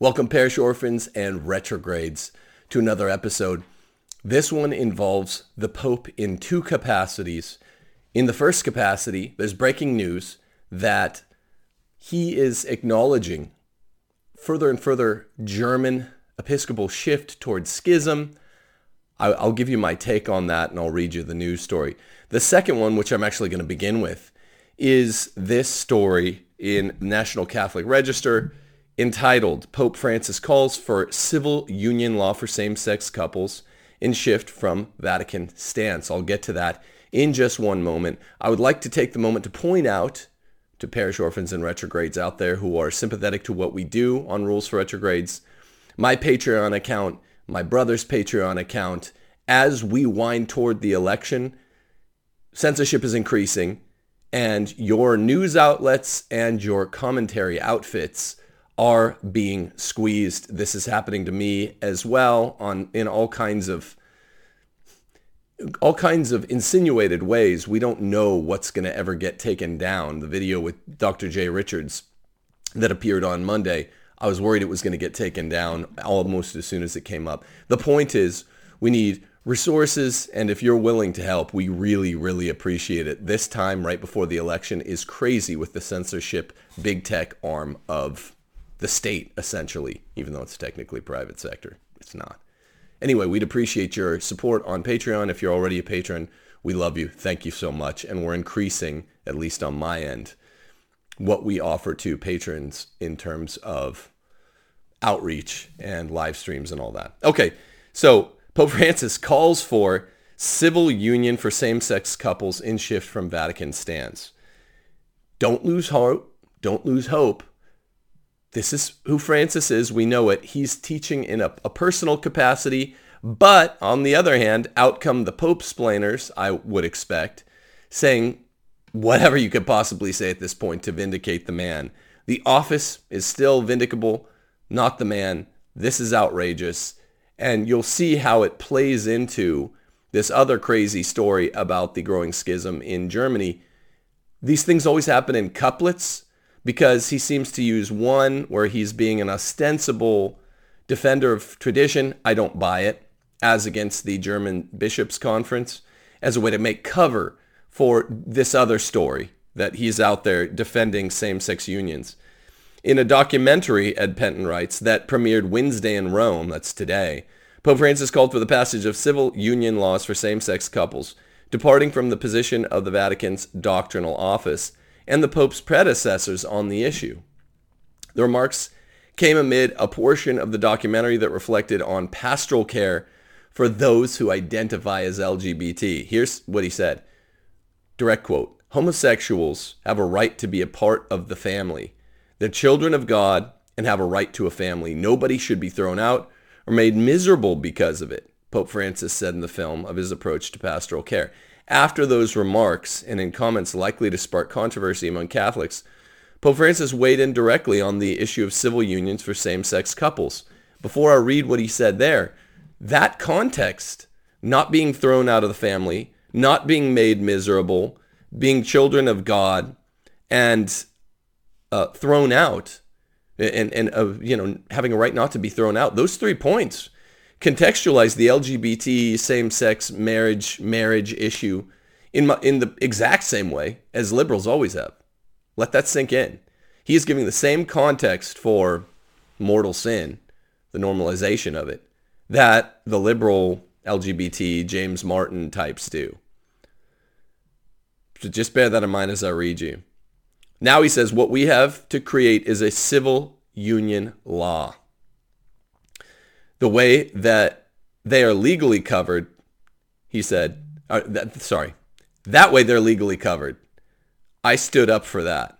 Welcome, parish orphans and retrogrades, to another episode. This one involves the Pope in two capacities. In the first capacity, there's breaking news that he is acknowledging further and further German Episcopal shift towards schism. I'll give you my take on that and I'll read you the news story. The second one, which I'm actually going to begin with, is this story in National Catholic Register entitled Pope Francis Calls for Civil Union Law for Same-Sex Couples in Shift from Vatican Stance. I'll get to that in just one moment. I would like to take the moment to point out to parish orphans and retrogrades out there who are sympathetic to what we do on Rules for Retrogrades, my Patreon account, my brother's Patreon account, as we wind toward the election, censorship is increasing and your news outlets and your commentary outfits are being squeezed. This is happening to me as well on in all kinds of all kinds of insinuated ways. We don't know what's going to ever get taken down. The video with Dr. Jay Richards that appeared on Monday, I was worried it was going to get taken down almost as soon as it came up. The point is we need resources and if you're willing to help, we really really appreciate it. This time right before the election is crazy with the censorship big tech arm of the state, essentially, even though it's technically private sector. It's not. Anyway, we'd appreciate your support on Patreon. If you're already a patron, we love you. Thank you so much. And we're increasing, at least on my end, what we offer to patrons in terms of outreach and live streams and all that. Okay, so Pope Francis calls for civil union for same-sex couples in shift from Vatican stance. Don't lose hope. Don't lose hope this is who Francis is. We know it. He's teaching in a, a personal capacity. But on the other hand, out come the Pope splainers, I would expect, saying whatever you could possibly say at this point to vindicate the man. The office is still vindicable, not the man. This is outrageous. And you'll see how it plays into this other crazy story about the growing schism in Germany. These things always happen in couplets because he seems to use one where he's being an ostensible defender of tradition. I don't buy it, as against the German Bishops' Conference, as a way to make cover for this other story that he's out there defending same-sex unions. In a documentary, Ed Pentin writes, that premiered Wednesday in Rome, that's today, Pope Francis called for the passage of civil union laws for same-sex couples, departing from the position of the Vatican's doctrinal office and the Pope's predecessors on the issue. The remarks came amid a portion of the documentary that reflected on pastoral care for those who identify as LGBT. Here's what he said. Direct quote. Homosexuals have a right to be a part of the family. They're children of God and have a right to a family. Nobody should be thrown out or made miserable because of it, Pope Francis said in the film of his approach to pastoral care. After those remarks, and in comments likely to spark controversy among Catholics, Pope Francis weighed in directly on the issue of civil unions for same-sex couples. Before I read what he said there, that context, not being thrown out of the family, not being made miserable, being children of God, and uh, thrown out, and and uh, you know having a right not to be thrown out. Those three points contextualize the LGBT same-sex marriage marriage issue in my, in the exact same way as liberals always have. Let that sink in. He is giving the same context for mortal sin, the normalization of it, that the liberal LGBT James Martin types do. So just bear that in mind as I read you. Now he says what we have to create is a civil union law the way that they are legally covered, he said, uh, that, sorry, that way they're legally covered. I stood up for that.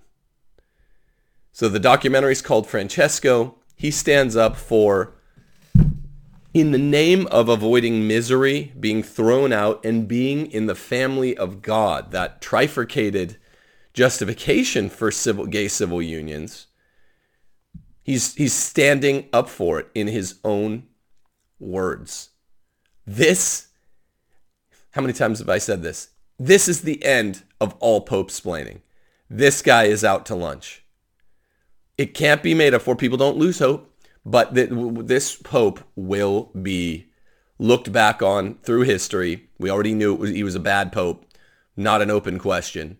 So the documentary is called Francesco. He stands up for, in the name of avoiding misery, being thrown out, and being in the family of God, that trifurcated justification for civil, gay civil unions. He's, he's standing up for it in his own words. This, how many times have I said this? This is the end of all Pope splaining. This guy is out to lunch. It can't be made up for. People don't lose hope. But th- this pope will be looked back on through history. We already knew was, he was a bad pope, not an open question.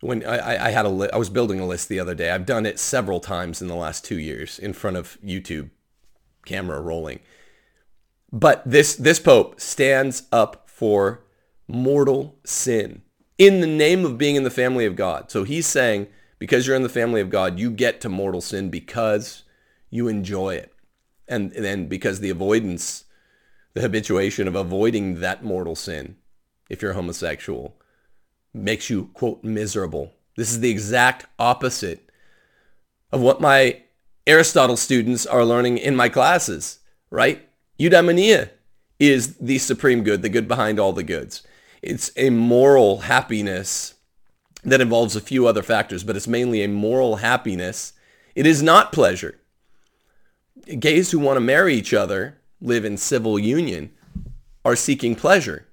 When I, I had a li- I was building a list the other day. I've done it several times in the last two years in front of YouTube camera rolling. But this this pope stands up for mortal sin in the name of being in the family of God. So he's saying because you're in the family of God, you get to mortal sin because you enjoy it. And then because the avoidance the habituation of avoiding that mortal sin, if you're homosexual, makes you, quote, miserable. This is the exact opposite of what my Aristotle students are learning in my classes, right? Eudaimonia is the supreme good, the good behind all the goods. It's a moral happiness that involves a few other factors, but it's mainly a moral happiness. It is not pleasure. Gays who want to marry each other live in civil union are seeking pleasure.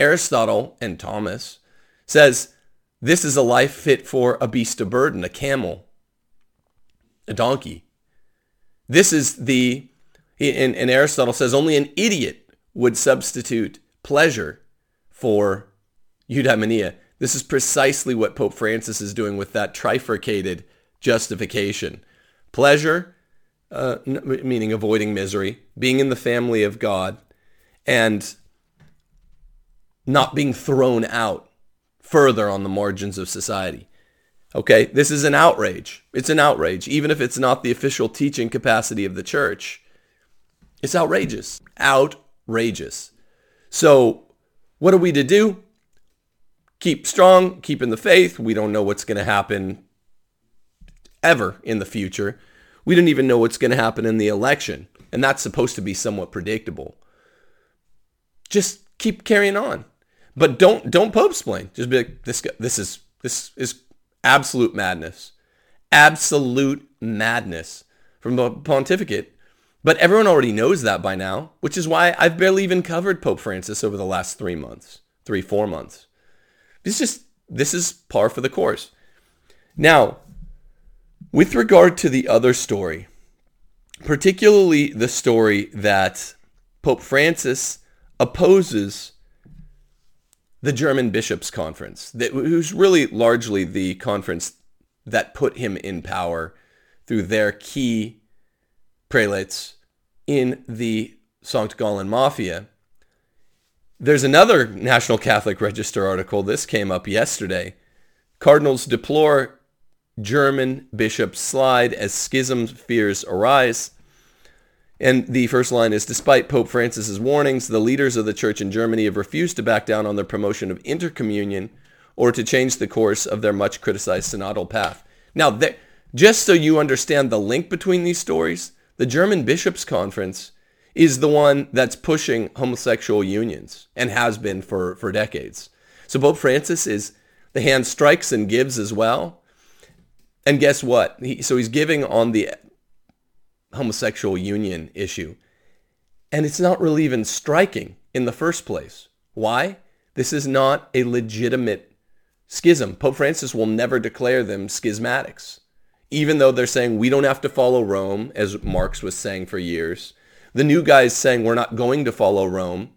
Aristotle and Thomas says this is a life fit for a beast of burden, a camel, a donkey. This is the, and, and Aristotle says only an idiot would substitute pleasure for eudaimonia. This is precisely what Pope Francis is doing with that trifurcated justification. Pleasure uh, meaning avoiding misery, being in the family of God, and not being thrown out further on the margins of society. Okay, this is an outrage. It's an outrage, even if it's not the official teaching capacity of the church. It's outrageous. Outrageous. So, what are we to do? Keep strong, keep in the faith. We don't know what's going to happen ever in the future we don't even know what's going to happen in the election. And that's supposed to be somewhat predictable. Just keep carrying on. But don't don't pope explain. Just be like this this is this is absolute madness. Absolute madness from the pontificate. But everyone already knows that by now, which is why I've barely even covered Pope Francis over the last 3 months, 3 4 months. This just this is par for the course. Now, with regard to the other story, particularly the story that Pope Francis opposes the German Bishops' Conference, that, who's really largely the conference that put him in power through their key prelates in the St. Gallen Mafia. There's another National Catholic Register article. This came up yesterday. Cardinals deplore German bishops slide as schism fears arise. And the first line is Despite Pope Francis's warnings, the leaders of the church in Germany have refused to back down on their promotion of intercommunion or to change the course of their much criticized synodal path. Now, just so you understand the link between these stories, the German Bishops' Conference is the one that's pushing homosexual unions and has been for, for decades. So Pope Francis is the hand strikes and gives as well. And guess what? He, so he's giving on the homosexual union issue. And it's not really even striking in the first place. Why? This is not a legitimate schism. Pope Francis will never declare them schismatics, even though they're saying we don't have to follow Rome, as Marx was saying for years. The new guys saying we're not going to follow Rome,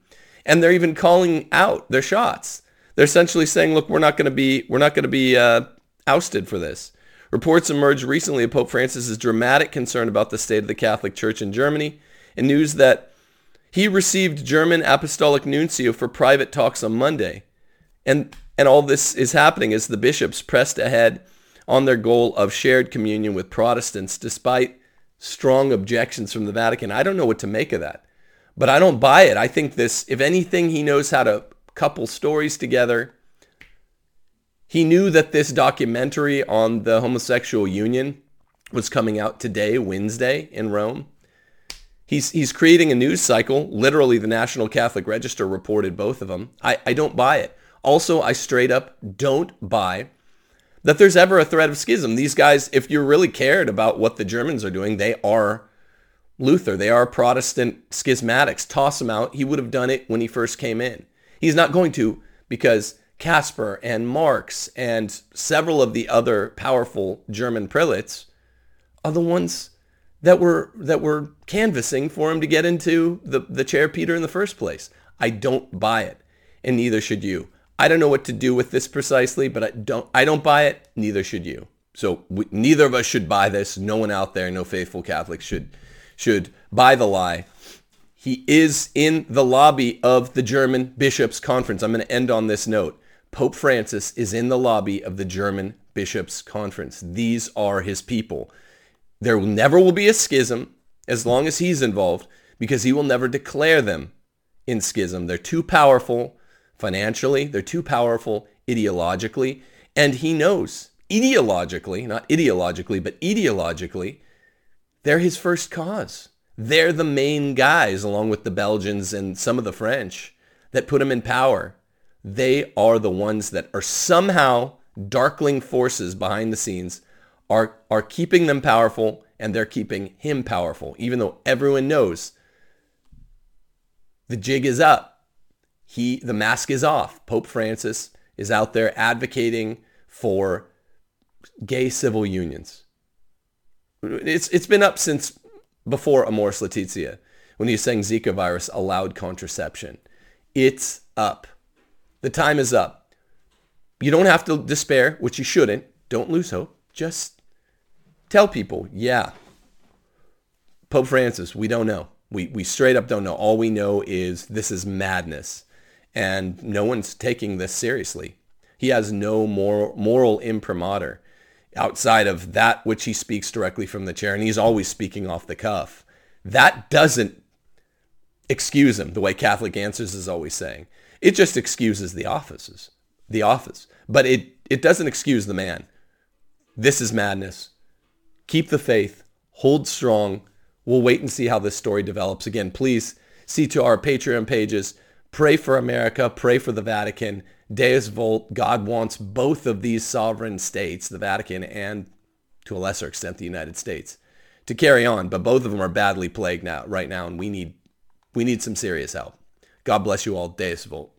and they're even calling out their shots. They're essentially saying, look, we're not going to be we're not going to be uh, ousted for this. Reports emerged recently of Pope Francis's dramatic concern about the state of the Catholic Church in Germany, and news that he received German apostolic nuncio for private talks on Monday. And and all this is happening as the bishops pressed ahead on their goal of shared communion with Protestants despite strong objections from the Vatican. I don't know what to make of that. But I don't buy it. I think this if anything he knows how to couple stories together he knew that this documentary on the homosexual union was coming out today, Wednesday, in Rome. He's, he's creating a news cycle. Literally, the National Catholic Register reported both of them. I, I don't buy it. Also, I straight up don't buy that there's ever a threat of schism. These guys, if you really cared about what the Germans are doing, they are Luther. They are Protestant schismatics. Toss him out. He would have done it when he first came in. He's not going to because Kasper and Marx and several of the other powerful German prelates are the ones that were that were canvassing for him to get into the, the chair Peter in the first place. I don't buy it, and neither should you. I don't know what to do with this precisely, but I don't I don't buy it, neither should you. So we, neither of us should buy this. No one out there, no faithful Catholic should should buy the lie. He is in the lobby of the German Bishops' Conference. I'm going to end on this note. Pope Francis is in the lobby of the German Bishops' Conference. These are his people. There will never will be a schism as long as he's involved because he will never declare them in schism. They're too powerful financially, they're too powerful ideologically, and he knows ideologically, not ideologically, but ideologically, they're his first cause. They're the main guys, along with the Belgians and some of the French, that put him in power. They are the ones that are somehow darkling forces behind the scenes, are, are keeping them powerful, and they're keeping him powerful, even though everyone knows the jig is up. He, the mask is off. Pope Francis is out there advocating for gay civil unions. It's, it's been up since before Amoris Laetitia when he was saying Zika virus allowed contraception. It's up. The time is up. You don't have to despair, which you shouldn't. Don't lose hope. Just tell people, yeah, Pope Francis, we don't know. We, we straight up don't know. All we know is this is madness. And no one's taking this seriously. He has no moral, moral imprimatur outside of that which he speaks directly from the chair, and he's always speaking off the cuff. That doesn't excuse him the way Catholic Answers is always saying. It just excuses the offices, the office, but it it doesn't excuse the man. This is madness. Keep the faith. Hold strong. We'll wait and see how this story develops. Again, please see to our Patreon pages. Pray for America. Pray for the Vatican. Deus Vult, God wants both of these sovereign states, the Vatican and to a lesser extent the United States, to carry on. But both of them are badly plagued now, right now, and we need we need some serious help. God bless you all. Deus Vult.